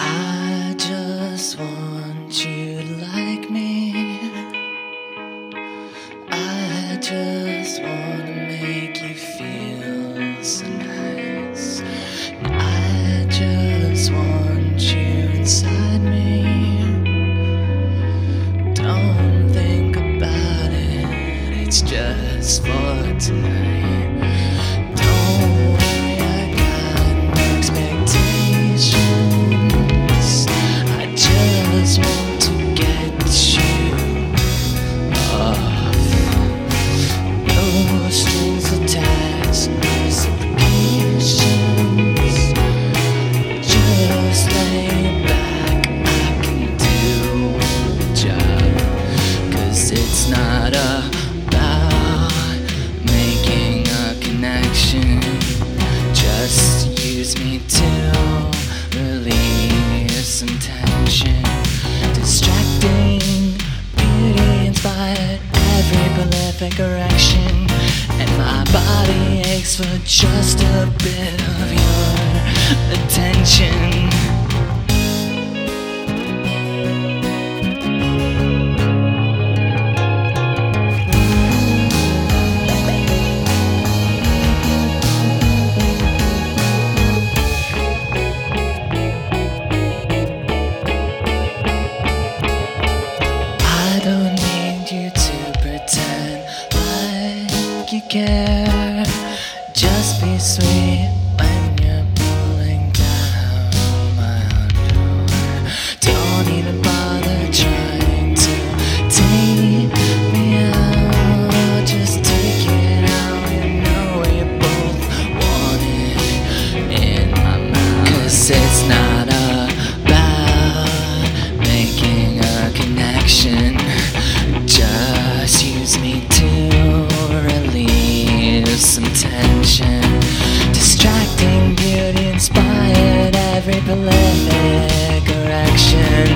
I just want you to like me. I just want to make you feel so nice. I just want you inside me. Don't think about it, it's just for tonight. Tension. Distracting beauty inspired every prolific erection. And my body aches for just a bit of your attention. Just be sweet prolific erection.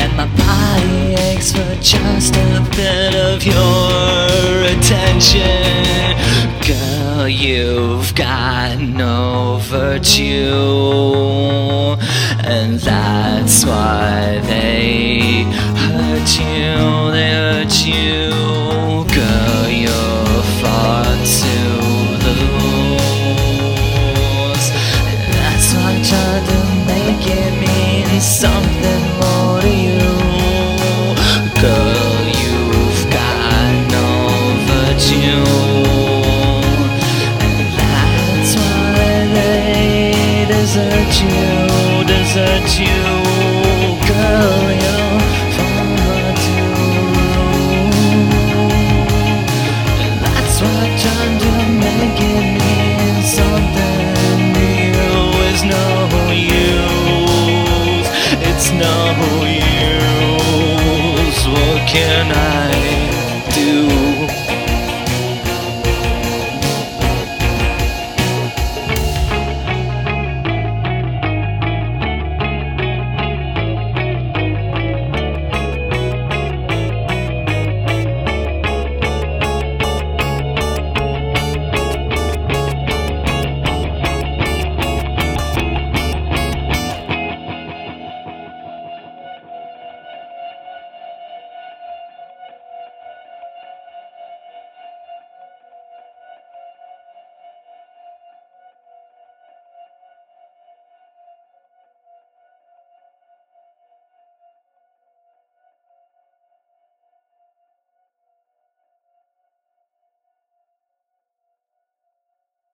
And my body aches for just a bit of your attention. Girl, you've got no virtue. And that's why they hurt you, they hurt you. No use. It's no use. What can I